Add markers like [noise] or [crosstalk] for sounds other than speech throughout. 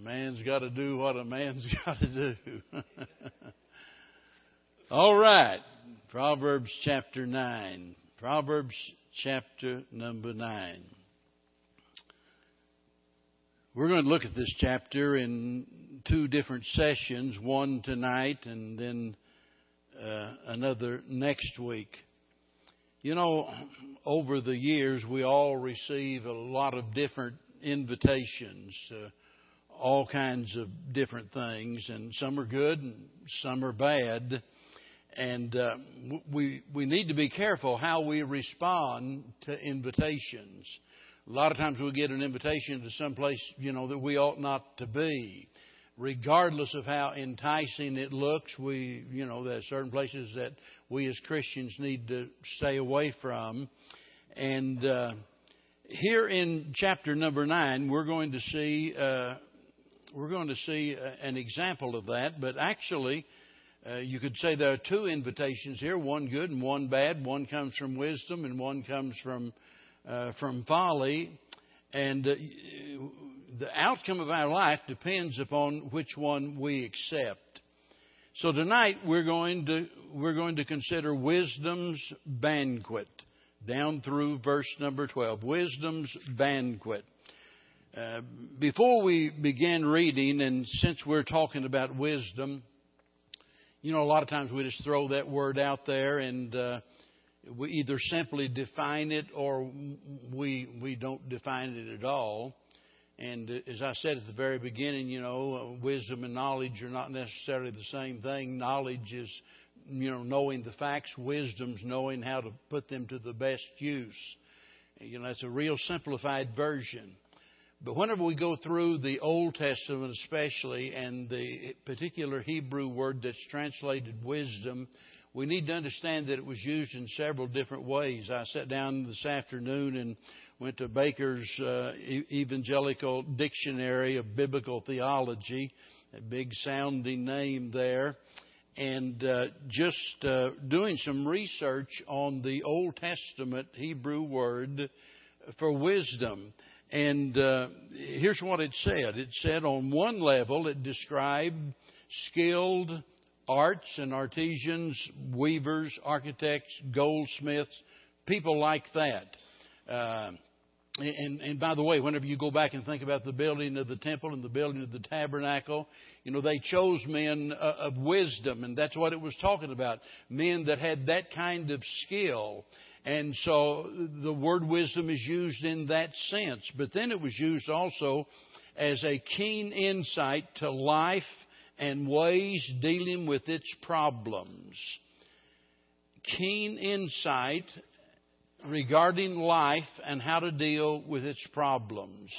man's got to do what a man's [laughs] got to do. [laughs] All right. Proverbs chapter 9. Proverbs chapter number 9. We're going to look at this chapter in two different sessions, one tonight and then uh, another next week. You know, over the years, we all receive a lot of different invitations to all kinds of different things, and some are good and some are bad. And uh, we we need to be careful how we respond to invitations. A lot of times we get an invitation to some place, you know, that we ought not to be. Regardless of how enticing it looks, we, you know, there are certain places that we as Christians need to stay away from. And uh, here in chapter number nine, we're going to see uh, we're going to see uh, an example of that. But actually, uh, you could say there are two invitations here: one good and one bad. One comes from wisdom, and one comes from uh, from folly. And uh, the outcome of our life depends upon which one we accept. So tonight we're going to we're going to consider wisdom's banquet down through verse number 12. Wisdom's banquet. Uh, before we begin reading, and since we're talking about wisdom, you know, a lot of times we just throw that word out there and uh, we either simply define it or we we don't define it at all. And as I said at the very beginning, you know, wisdom and knowledge are not necessarily the same thing. Knowledge is, you know, knowing the facts. Wisdom's knowing how to put them to the best use. You know, that's a real simplified version. But whenever we go through the Old Testament, especially, and the particular Hebrew word that's translated wisdom, we need to understand that it was used in several different ways. I sat down this afternoon and went to Baker's uh, Evangelical Dictionary of Biblical Theology, a big sounding name there, and uh, just uh, doing some research on the Old Testament Hebrew word for wisdom. And uh, here's what it said it said, on one level, it described skilled arts and artisans, weavers, architects, goldsmiths, people like that. Uh, and, and by the way, whenever you go back and think about the building of the temple and the building of the tabernacle, you know, they chose men uh, of wisdom, and that's what it was talking about. Men that had that kind of skill. And so the word wisdom is used in that sense. But then it was used also as a keen insight to life and ways dealing with its problems. Keen insight regarding life and how to deal with its problems.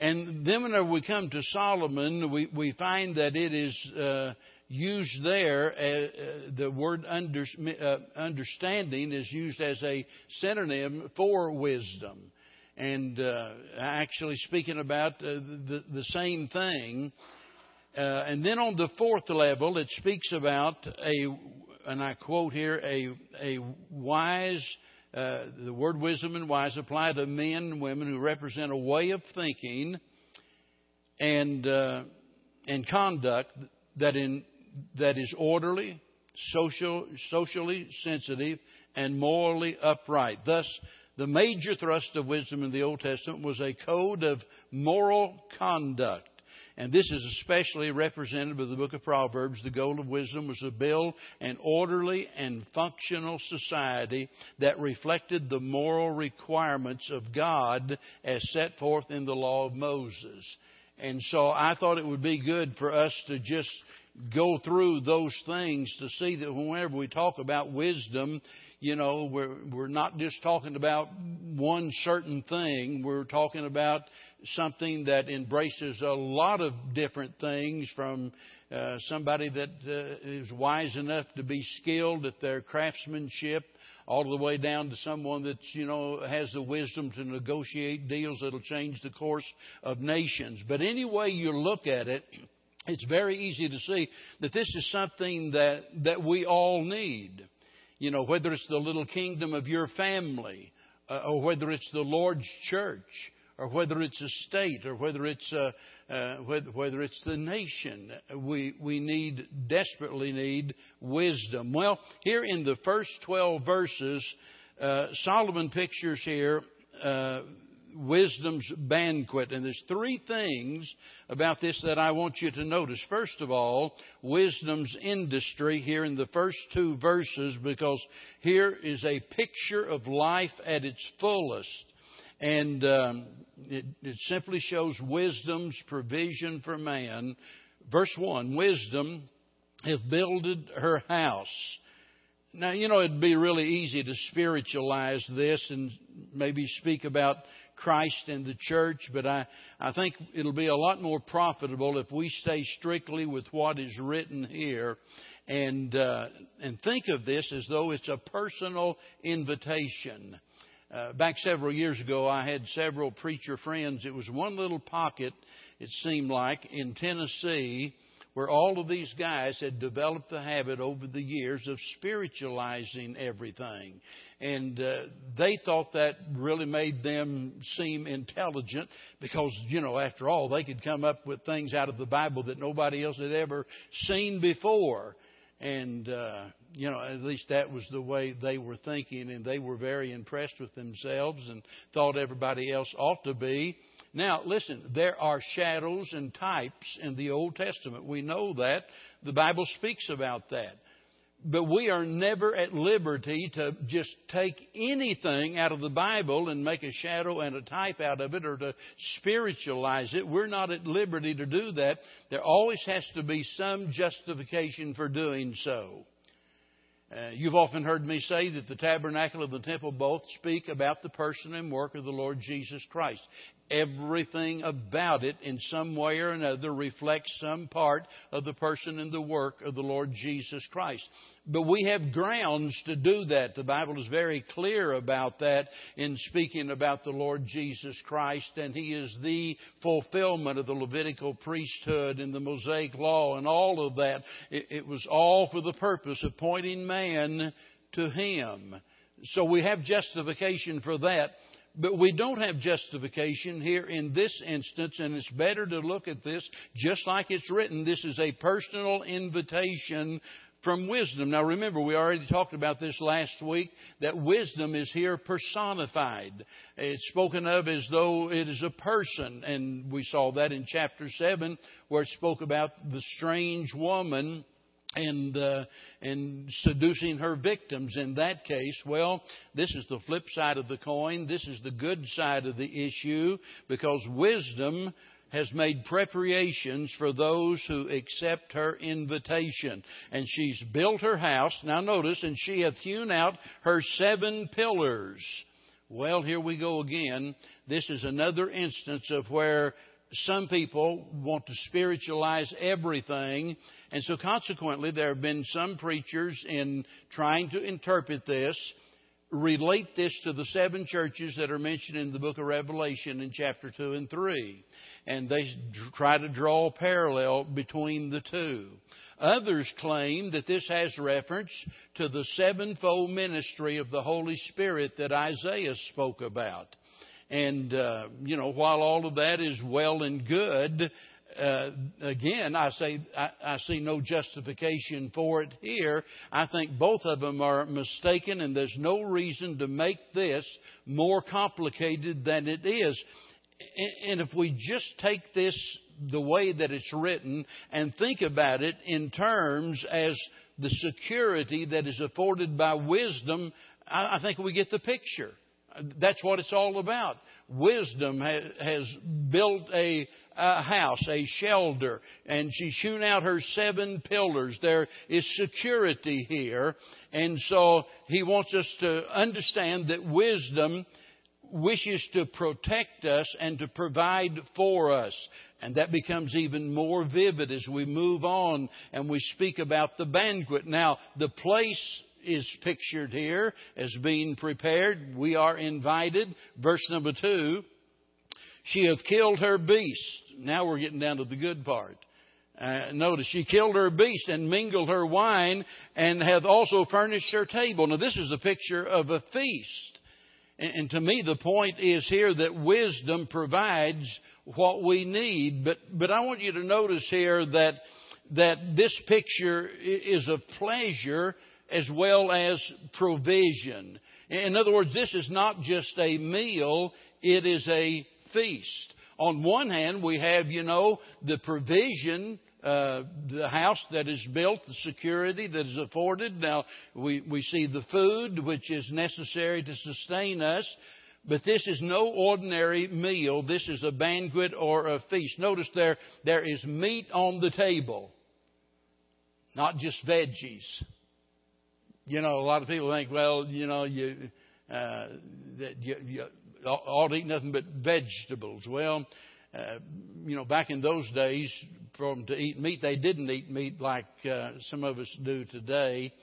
And then whenever we come to Solomon, we, we find that it is uh, used there, uh, uh, the word under, uh, understanding is used as a synonym for wisdom. And uh, actually speaking about uh, the, the same thing. and then on the fourth level, it speaks about a, and I quote here, a, a wise uh, the word wisdom and wise apply to men and women who represent a way of thinking and uh, and conduct that in that is orderly, social, socially sensitive, and morally upright. Thus, the major thrust of wisdom in the Old Testament was a code of moral conduct and this is especially represented by the book of Proverbs. The goal of wisdom was to build an orderly and functional society that reflected the moral requirements of God as set forth in the law of Moses. And so I thought it would be good for us to just go through those things to see that whenever we talk about wisdom, you know, we're, we're not just talking about one certain thing. We're talking about something that embraces a lot of different things from uh, somebody that uh, is wise enough to be skilled at their craftsmanship all the way down to someone that you know has the wisdom to negotiate deals that'll change the course of nations but any way you look at it it's very easy to see that this is something that that we all need you know whether it's the little kingdom of your family uh, or whether it's the lord's church or whether it's a state, or whether it's uh, uh, whether, whether it's the nation. We we need desperately need wisdom. Well, here in the first twelve verses, uh, Solomon pictures here uh, wisdom's banquet. And there's three things about this that I want you to notice. First of all, wisdom's industry here in the first two verses, because here is a picture of life at its fullest. And um, it, it simply shows wisdom's provision for man. Verse 1 Wisdom hath builded her house. Now, you know, it'd be really easy to spiritualize this and maybe speak about Christ and the church, but I, I think it'll be a lot more profitable if we stay strictly with what is written here and, uh, and think of this as though it's a personal invitation. Uh, back several years ago, I had several preacher friends. It was one little pocket, it seemed like, in Tennessee where all of these guys had developed the habit over the years of spiritualizing everything. And uh, they thought that really made them seem intelligent because, you know, after all, they could come up with things out of the Bible that nobody else had ever seen before. And, uh, you know, at least that was the way they were thinking, and they were very impressed with themselves and thought everybody else ought to be. Now, listen, there are shadows and types in the Old Testament. We know that. The Bible speaks about that. But we are never at liberty to just take anything out of the Bible and make a shadow and a type out of it or to spiritualize it. We're not at liberty to do that. There always has to be some justification for doing so. Uh, you've often heard me say that the tabernacle and the temple both speak about the person and work of the Lord Jesus Christ. Everything about it, in some way or another, reflects some part of the person and the work of the Lord Jesus Christ. But we have grounds to do that. The Bible is very clear about that in speaking about the Lord Jesus Christ, and He is the fulfillment of the Levitical priesthood and the Mosaic law and all of that. It, it was all for the purpose of pointing man to Him. So we have justification for that. But we don't have justification here in this instance, and it's better to look at this just like it's written. This is a personal invitation from wisdom. Now remember, we already talked about this last week, that wisdom is here personified. It's spoken of as though it is a person, and we saw that in chapter 7, where it spoke about the strange woman and uh, and seducing her victims in that case well this is the flip side of the coin this is the good side of the issue because wisdom has made preparations for those who accept her invitation. And she's built her house. Now notice, and she hath hewn out her seven pillars. Well, here we go again. This is another instance of where some people want to spiritualize everything. And so consequently, there have been some preachers in trying to interpret this relate this to the seven churches that are mentioned in the book of Revelation in chapter 2 and 3 and they try to draw a parallel between the two. Others claim that this has reference to the sevenfold ministry of the Holy Spirit that Isaiah spoke about. And, uh, you know, while all of that is well and good, uh, again, I say I, I, see no justification for it here. I think both of them are mistaken, and there's no reason to make this more complicated than it is. And if we just take this the way that it's written and think about it in terms as the security that is afforded by wisdom, I think we get the picture. That's what it's all about. Wisdom has built a, a house, a shelter, and she's hewn out her seven pillars. There is security here. And so he wants us to understand that wisdom wishes to protect us and to provide for us. And that becomes even more vivid as we move on and we speak about the banquet. Now, the place is pictured here as being prepared. We are invited. Verse number two. She hath killed her beast. Now we're getting down to the good part. Uh, notice she killed her beast and mingled her wine and hath also furnished her table. Now this is a picture of a feast. And to me, the point is here that wisdom provides what we need. But, but I want you to notice here that, that this picture is of pleasure as well as provision. In other words, this is not just a meal, it is a feast. On one hand, we have, you know, the provision uh, the house that is built, the security that is afforded. Now, we, we see the food which is necessary to sustain us, but this is no ordinary meal. This is a banquet or a feast. Notice there, there is meat on the table, not just veggies. You know, a lot of people think, well, you know, you, uh, that you, you ought to eat nothing but vegetables. Well, uh, you know, back in those days, for them to eat meat, they didn't eat meat like uh, some of us do today.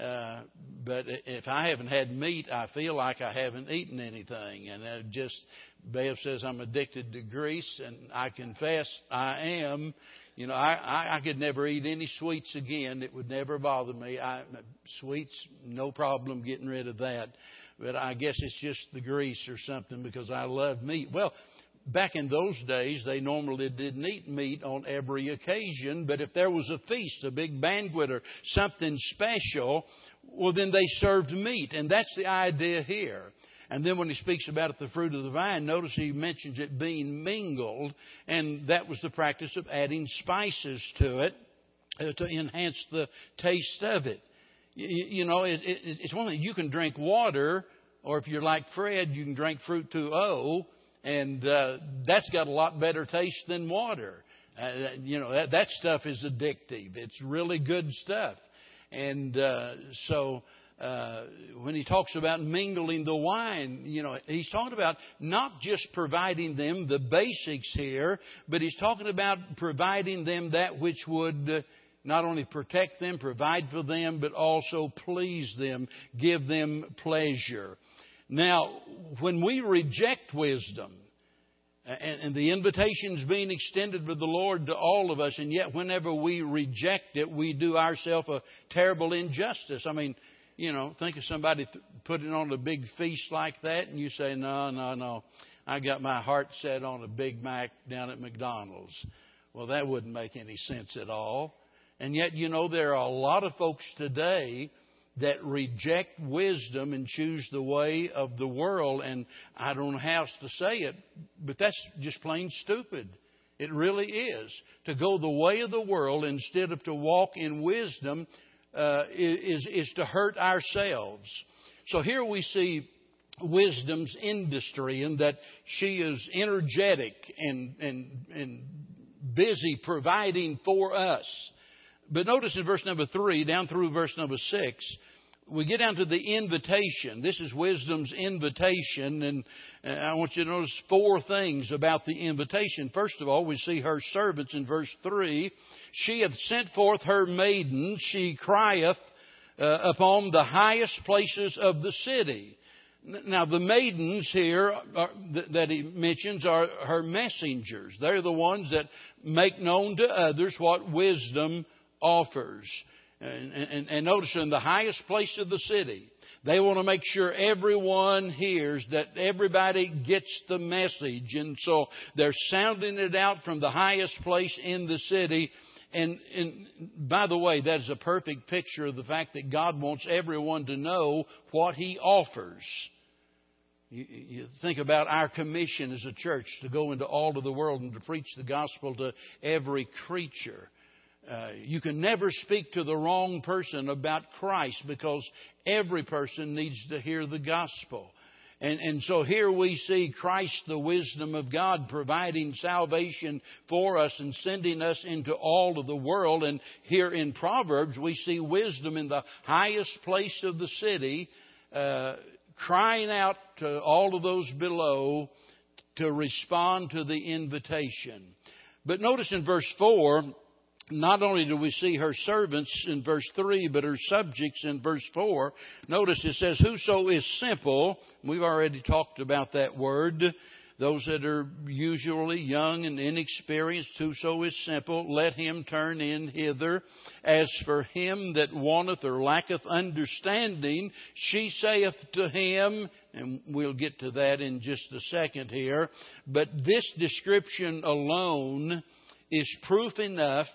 Uh, but if I haven't had meat, I feel like I haven't eaten anything. And uh, just, Bev says I'm addicted to grease, and I confess I am. You know, I, I, I could never eat any sweets again. It would never bother me. I, sweets, no problem getting rid of that. But I guess it's just the grease or something because I love meat. Well, back in those days, they normally didn't eat meat on every occasion, but if there was a feast, a big banquet, or something special, well, then they served meat. And that's the idea here. And then when he speaks about the fruit of the vine, notice he mentions it being mingled, and that was the practice of adding spices to it uh, to enhance the taste of it. You, you know, it, it, it's one thing you can drink water, or if you're like Fred, you can drink Fruit2O, and uh, that's got a lot better taste than water. Uh, you know that, that stuff is addictive. It's really good stuff, and uh, so. Uh, when he talks about mingling the wine, you know, he's talking about not just providing them the basics here, but he's talking about providing them that which would uh, not only protect them, provide for them, but also please them, give them pleasure. Now, when we reject wisdom, and, and the invitation is being extended by the Lord to all of us, and yet whenever we reject it, we do ourselves a terrible injustice. I mean, you know, think of somebody putting on a big feast like that, and you say, no, no, no, I got my heart set on a Big Mac down at McDonald's. Well, that wouldn't make any sense at all. And yet, you know, there are a lot of folks today that reject wisdom and choose the way of the world. And I don't know how else to say it, but that's just plain stupid. It really is. To go the way of the world instead of to walk in wisdom uh, is, is to hurt ourselves. So here we see wisdom's industry and that she is energetic and, and, and busy providing for us. But notice in verse number three, down through verse number six, we get down to the invitation. This is wisdom's invitation, and I want you to notice four things about the invitation. First of all, we see her servants in verse 3. She hath sent forth her maidens, she crieth uh, upon the highest places of the city. Now, the maidens here are, that he mentions are her messengers. They're the ones that make known to others what wisdom offers. And, and, and notice in the highest place of the city, they want to make sure everyone hears, that everybody gets the message. And so they're sounding it out from the highest place in the city. And, and by the way, that is a perfect picture of the fact that God wants everyone to know what He offers. You, you, think about our commission as a church to go into all of the world and to preach the gospel to every creature. Uh, you can never speak to the wrong person about Christ because every person needs to hear the gospel. And, and so here we see Christ, the wisdom of God, providing salvation for us and sending us into all of the world. And here in Proverbs, we see wisdom in the highest place of the city, uh, crying out to all of those below to respond to the invitation. But notice in verse 4, not only do we see her servants in verse 3, but her subjects in verse 4. Notice it says, Whoso is simple, we've already talked about that word. those that are usually young and inexperienced, whoso is simple, let him turn in hither. As for him that wanteth or lacketh understanding, she saith to him, and we'll get to that in just a second here, but this description alone is proof enough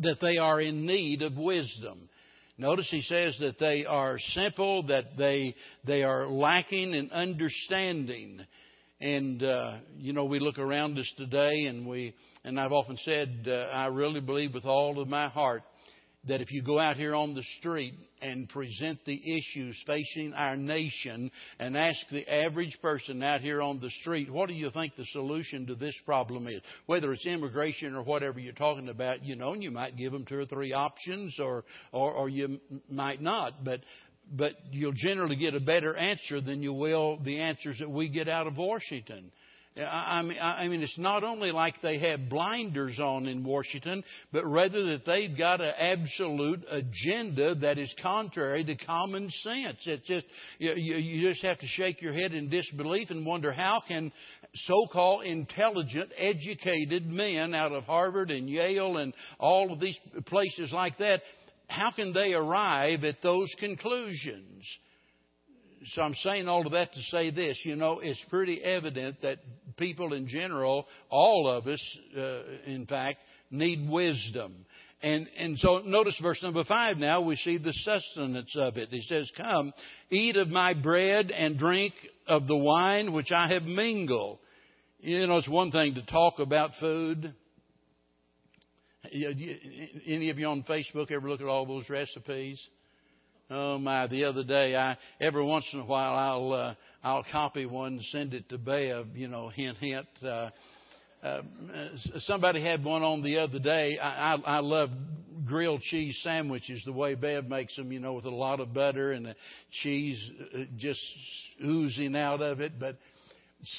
that they are in need of wisdom. Notice he says that they are simple, that they, they are lacking in understanding. And, uh, you know, we look around us today and we, and I've often said, uh, I really believe with all of my heart that if you go out here on the street and present the issues facing our nation and ask the average person out here on the street, what do you think the solution to this problem is? Whether it's immigration or whatever you're talking about, you know, and you might give them two or three options or, or, or you might not. But, but you'll generally get a better answer than you will the answers that we get out of Washington. I mean, I mean, it's not only like they have blinders on in Washington, but rather that they've got an absolute agenda that is contrary to common sense. It's just you, you just have to shake your head in disbelief and wonder how can so-called intelligent, educated men out of Harvard and Yale and all of these places like that, how can they arrive at those conclusions? so I'm saying all of that to say this. You know, it's pretty evident that people in general, all of us, uh, in fact, need wisdom. And, and so notice verse number five now, we see the sustenance of it. He says, Come, eat of my bread and drink of the wine which I have mingled. You know, it's one thing to talk about food. Any of you on Facebook ever look at all those recipes? Oh my! The other day, I every once in a while I'll uh, I'll copy one and send it to Bev. You know, hint hint. Uh, uh, somebody had one on the other day. I, I, I love grilled cheese sandwiches the way Bev makes them. You know, with a lot of butter and the cheese uh, just oozing out of it. But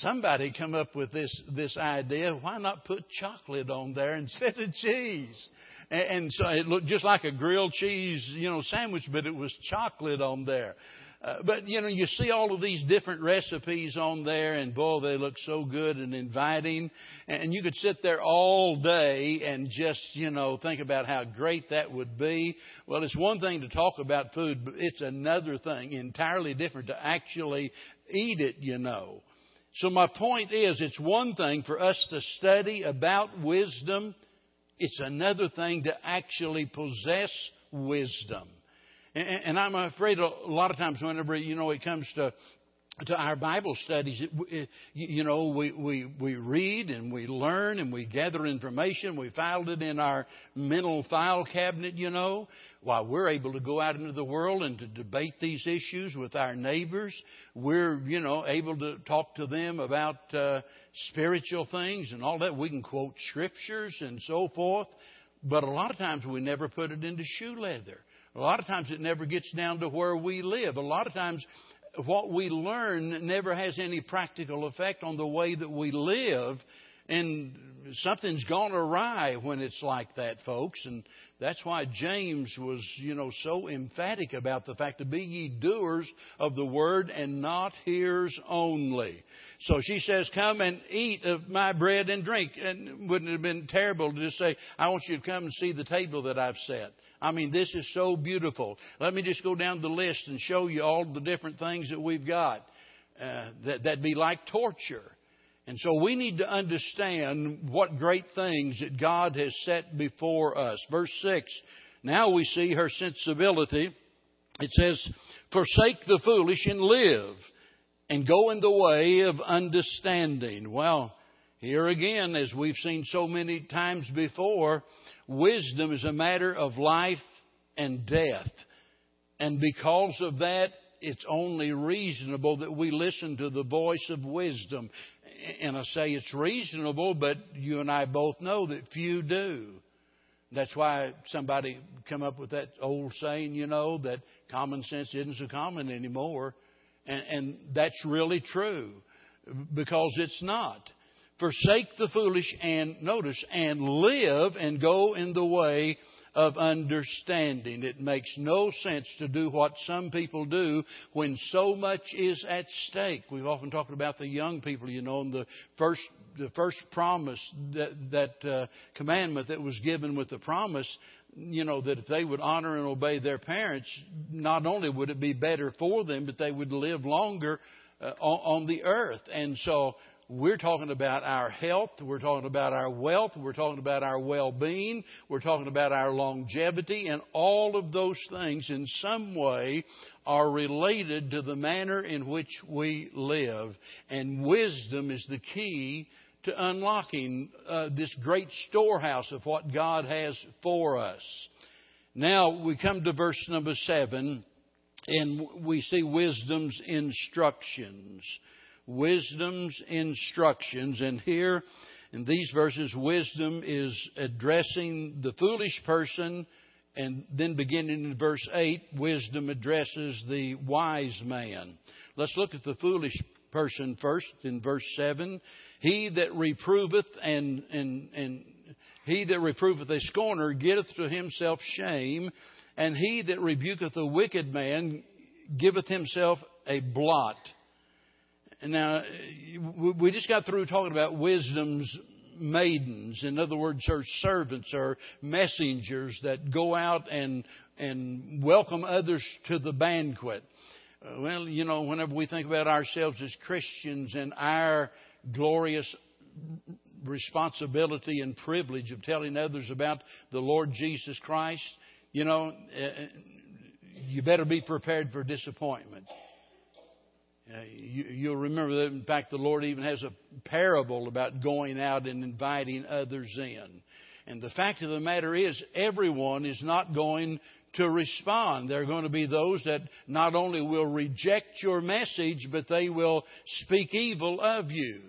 somebody come up with this this idea. Why not put chocolate on there instead of cheese? And, so it looked just like a grilled cheese, you know, sandwich, but it was chocolate on there. Uh, but you know, you see all of these different recipes on there, and boy, they look so good and inviting. And you could sit there all day and just, you know, think about how great that would be. Well, it's one thing to talk about food, but it's another thing, entirely different to actually eat it, you know. So my point is, it's one thing for us to study about wisdom it's another thing to actually possess wisdom. And, I'm afraid a lot of times whenever, you know, it comes to to our Bible studies, you know, we, we, we read and we learn and we gather information. We filed it in our mental file cabinet, you know, while we're able to go out into the world and to debate these issues with our neighbors. We're, you know, able to talk to them about uh, spiritual things and all that. We can quote scriptures and so forth. But a lot of times we never put it into shoe leather. A lot of times it never gets down to where we live. A lot of times what we learn never has any practical effect on the way that we live. And something's gone awry when it's like that, folks. And that's why James was, you know, so emphatic about the fact to be ye doers of the word and not hearers only. So she says, come and eat of my bread and drink. And wouldn't it have been terrible to just say, I want you to come and see the table that I've set. I mean, this is so beautiful. Let me just go down the list and show you all the different things that we've got. Uh, that, that'd be like torture. And so we need to understand what great things that God has set before us. Verse 6. Now we see her sensibility. It says, Forsake the foolish and live, and go in the way of understanding. Well, here again, as we've seen so many times before, Wisdom is a matter of life and death. And because of that, it's only reasonable that we listen to the voice of wisdom. And I say it's reasonable, but you and I both know that few do. That's why somebody come up with that old saying, you know, that common sense isn't so common anymore. And, and that's really true because it's not. Forsake the foolish and notice and live and go in the way of understanding. It makes no sense to do what some people do when so much is at stake. We've often talked about the young people, you know, and the first the first promise that that uh, commandment that was given with the promise you know, that if they would honor and obey their parents, not only would it be better for them, but they would live longer uh, on, on the earth. And so we're talking about our health, we're talking about our wealth, we're talking about our well being, we're talking about our longevity, and all of those things in some way are related to the manner in which we live. And wisdom is the key to unlocking uh, this great storehouse of what God has for us. Now we come to verse number seven, and we see wisdom's instructions. Wisdom's instructions. And here in these verses, wisdom is addressing the foolish person. And then beginning in verse 8, wisdom addresses the wise man. Let's look at the foolish person first in verse 7. He that reproveth and, and, and he that reproveth a scorner getteth to himself shame, and he that rebuketh a wicked man giveth himself a blot. Now, we just got through talking about wisdom's maidens. In other words, her servants or messengers that go out and, and welcome others to the banquet. Uh, well, you know, whenever we think about ourselves as Christians and our glorious responsibility and privilege of telling others about the Lord Jesus Christ, you know, uh, uh, you better be prepared for disappointment. Uh, you, will remember that, in fact, the Lord even has a parable about going out and inviting others in. And the fact of the matter is, everyone is not going to respond. There are going to be those that not only will reject your message, but they will speak evil of you.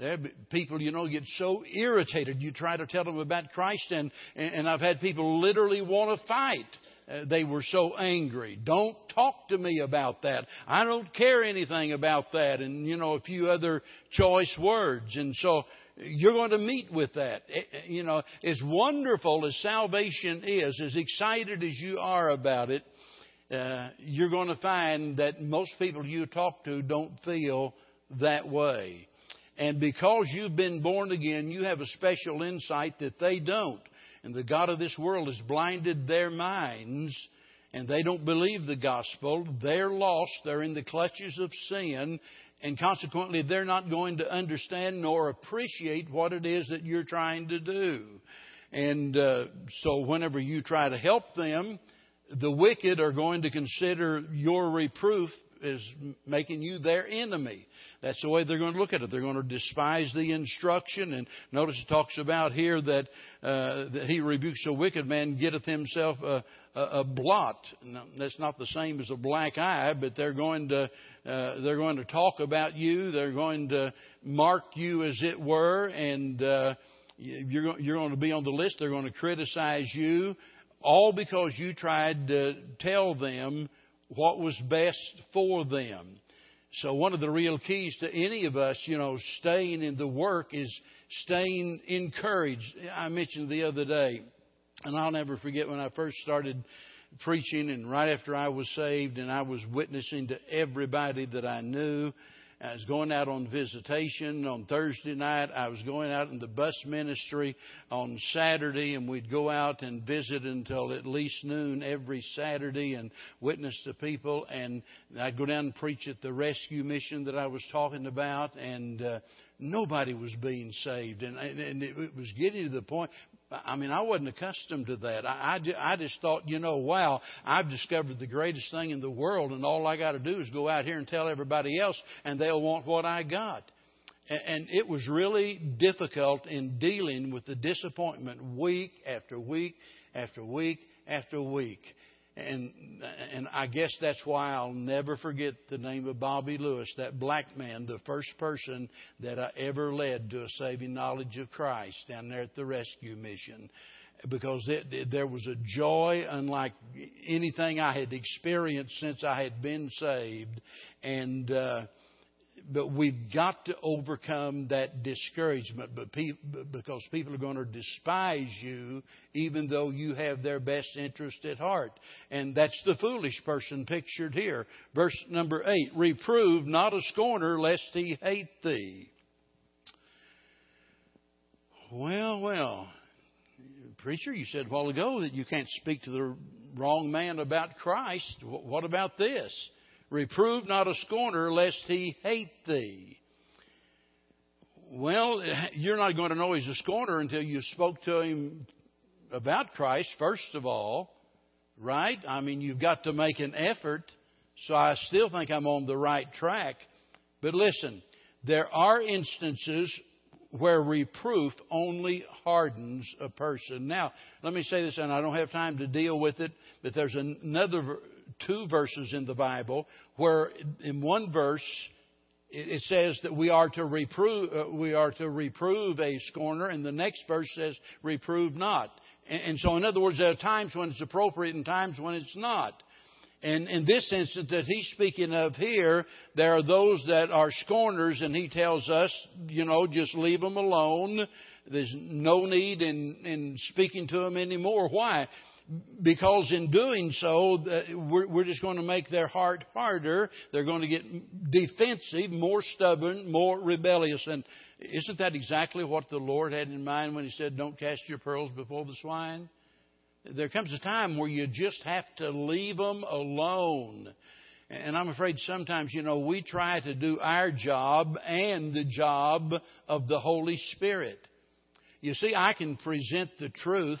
There people, you know, get so irritated. You try to tell them about Christ, and, and I've had people literally want to fight. Uh, they were so angry. Don't talk to me about that. I don't care anything about that. And, you know, a few other choice words. And so you're going to meet with that. Eh, eh, you know, as wonderful as salvation is, as excited as you are about it, uh, you're going to find that most people you talk to don't feel that way. And because you've been born again, you have a special insight that they don't. And the God of this world has blinded their minds, and they don't believe the gospel. They're lost. They're in the clutches of sin, and consequently, they're not going to understand nor appreciate what it is that you're trying to do. And uh, so, whenever you try to help them, the wicked are going to consider your reproof as making you their enemy. That's the way they're going to look at it. They're going to despise the instruction. And notice it talks about here that, uh, that he rebukes a wicked man, getteth himself a, a, a blot. Now, that's not the same as a black eye, but they're going to uh, they're going to talk about you. They're going to mark you, as it were, and uh, you're you're going to be on the list. They're going to criticize you, all because you tried to tell them what was best for them. So one of the real keys to any of us, you know, staying in the work is staying encouraged. I mentioned the other day, and I'll never forget when I first started preaching and right after I was saved and I was witnessing to everybody that I knew I was going out on visitation on Thursday night. I was going out in the bus ministry on Saturday, and we'd go out and visit until at least noon every Saturday and witness to people. And I'd go down and preach at the rescue mission that I was talking about, and uh, nobody was being saved. And, and it was getting to the point, I mean, I wasn't accustomed to that. I, I, I just thought, you know, wow, I've discovered the greatest thing in the world, and all I got to do is go out here and tell everybody else, and they'll want what I got. And, and it was really difficult in dealing with the disappointment week after week after week after week. And and I guess that's why I'll never forget the name of Bobby Lewis, that black man, the first person that I ever led to a saving knowledge of Christ down there at the rescue mission. Because it, it, there was a joy unlike anything I had experienced since I had been saved. And uh, but we've got to overcome that discouragement but because people are going to despise you even though you have their best interest at heart. And that's the foolish person pictured here. Verse number 8 Reprove not a scorner lest he hate thee. Well, well. Preacher, you said a while ago that you can't speak to the wrong man about Christ. What about this? Reprove not a scorner, lest he hate thee. Well, you're not going to know he's a scorner until you spoke to him about Christ, first of all, right? I mean, you've got to make an effort. So I still think I'm on the right track. But listen, there are instances where reproof only hardens a person. Now, let me say this, and I don't have time to deal with it, but there's another two verses in the Bible where in one verse it says that we are to reprove uh, we are to reprove a scorner, and the next verse says reprove not. And, and so, in other words, there are times when it's appropriate and times when it's not. And in this instance that he's speaking of here, there are those that are scorners, and he tells us, you know, just leave them alone. There's no need in, in speaking to them anymore. Why? Because in doing so, we're, just going to make their heart harder. They're going to get defensive, more stubborn, more rebellious. And isn't that exactly what the Lord had in mind when He said, Don't cast your pearls before the swine? There comes a time where you just have to leave them alone. And I'm afraid sometimes, you know, we try to do our job and the job of the Holy Spirit. You see, I can present the truth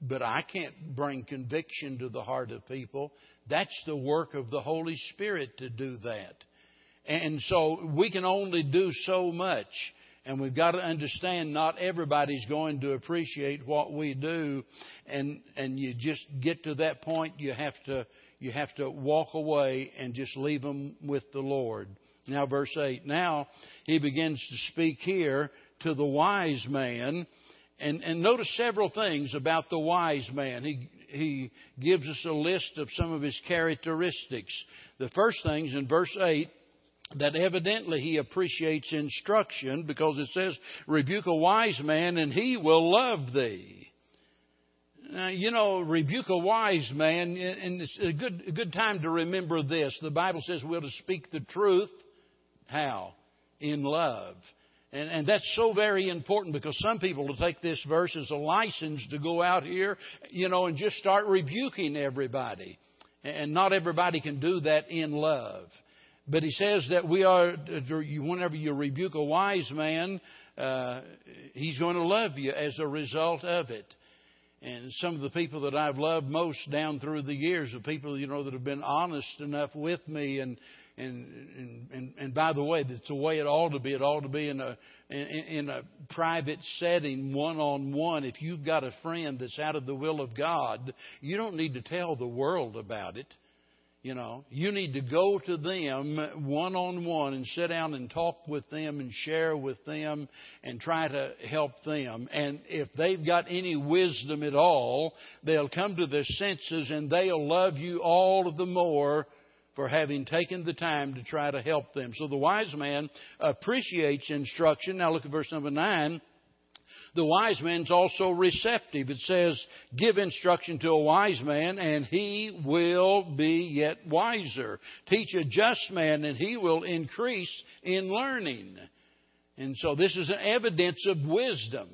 but I can't bring conviction to the heart of people. That's the work of the Holy Spirit to do that. And so we can only do so much. And we've got to understand not everybody's going to appreciate what we do. And, and you just get to that point, you have to, you have to walk away and just leave them with the Lord. Now, verse 8. Now, he begins to speak here to the wise man and, and notice several things about the wise man. He, he gives us a list of some of his characteristics. The first thing is in verse 8 that evidently he appreciates instruction because it says, Rebuke a wise man and he will love thee. Now, you know, rebuke a wise man, and it's a good, a good time to remember this. The Bible says we're to speak the truth. How? In love. And, and that's so very important because some people will take this verse as a license to go out here, you know, and just start rebuking everybody. And not everybody can do that in love. But he says that we are, whenever you rebuke a wise man, uh, he's going to love you as a result of it. And some of the people that I've loved most down through the years are people, you know, that have been honest enough with me and and, and, and by the way, that's the way it ought to be. It ought to be in a, in, in a private setting, one on one. If you've got a friend that's out of the will of God, you don't need to tell the world about it. You know, you need to go to them one on one and sit down and talk with them and share with them and try to help them. And if they've got any wisdom at all, they'll come to their senses and they'll love you all the more for having taken the time to try to help them. So the wise man appreciates instruction. Now look at verse number 9. The wise man's also receptive. It says, Give instruction to a wise man, and he will be yet wiser. Teach a just man, and he will increase in learning. And so this is an evidence of wisdom.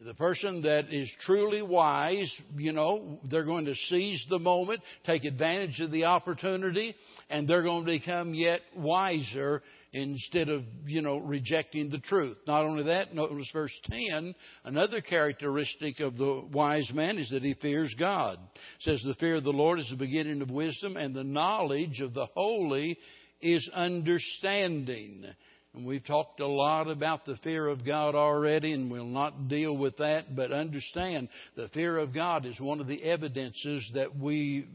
The person that is truly wise, you know, they're going to seize the moment, take advantage of the opportunity, and they're going to become yet wiser instead of, you know, rejecting the truth. Not only that, notice verse 10, another characteristic of the wise man is that he fears God. It says, The fear of the Lord is the beginning of wisdom, and the knowledge of the holy is understanding. And we've talked a lot about the fear of God already, and we'll not deal with that, but understand the fear of God is one of the evidences that we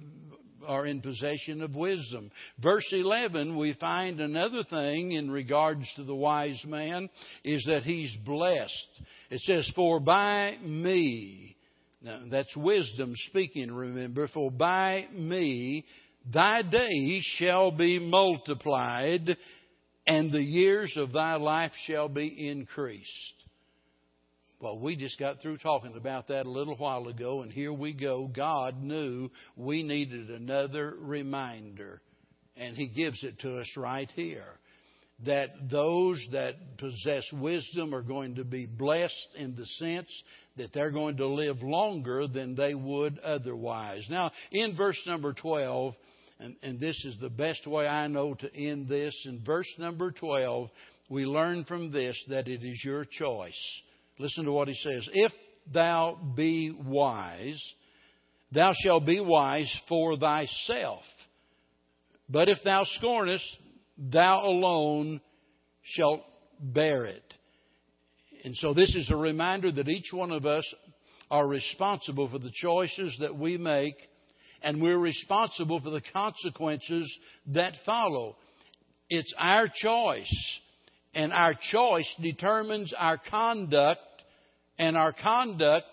are in possession of wisdom. Verse 11, we find another thing in regards to the wise man is that he's blessed. It says, For by me, now that's wisdom speaking, remember, for by me thy days shall be multiplied and the years of thy life shall be increased. Well, we just got through talking about that a little while ago, and here we go. God knew we needed another reminder, and He gives it to us right here. That those that possess wisdom are going to be blessed in the sense that they're going to live longer than they would otherwise. Now, in verse number 12, and, and this is the best way I know to end this, in verse number 12, we learn from this that it is your choice Listen to what he says. If thou be wise, thou shalt be wise for thyself. But if thou scornest, thou alone shalt bear it. And so this is a reminder that each one of us are responsible for the choices that we make, and we're responsible for the consequences that follow. It's our choice, and our choice determines our conduct and our conduct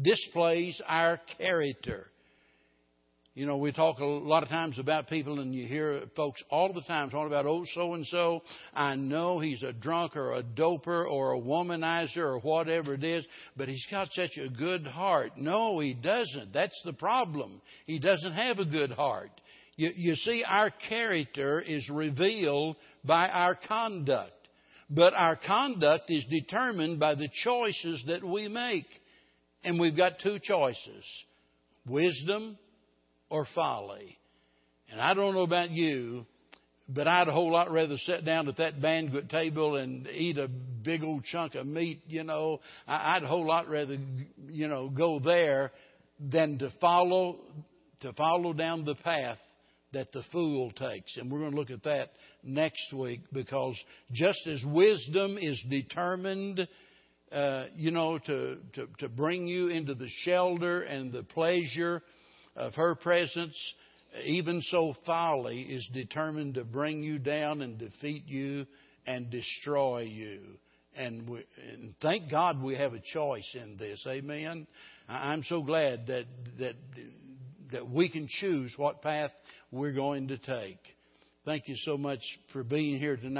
displays our character. You know, we talk a lot of times about people, and you hear folks all the time talking about, oh, so and so. I know he's a drunk or a doper or a womanizer or whatever it is, but he's got such a good heart. No, he doesn't. That's the problem. He doesn't have a good heart. You, you see, our character is revealed by our conduct. But our conduct is determined by the choices that we make. And we've got two choices wisdom or folly. And I don't know about you, but I'd a whole lot rather sit down at that banquet table and eat a big old chunk of meat, you know. I'd a whole lot rather, you know, go there than to follow to follow down the path that the fool takes. And we're going to look at that next week because just as wisdom is determined, uh, you know, to, to, to bring you into the shelter and the pleasure of her presence, even so folly is determined to bring you down and defeat you and destroy you. And, we, and thank God we have a choice in this. Amen. I'm so glad that that that we can choose what path we're going to take. Thank you so much for being here tonight.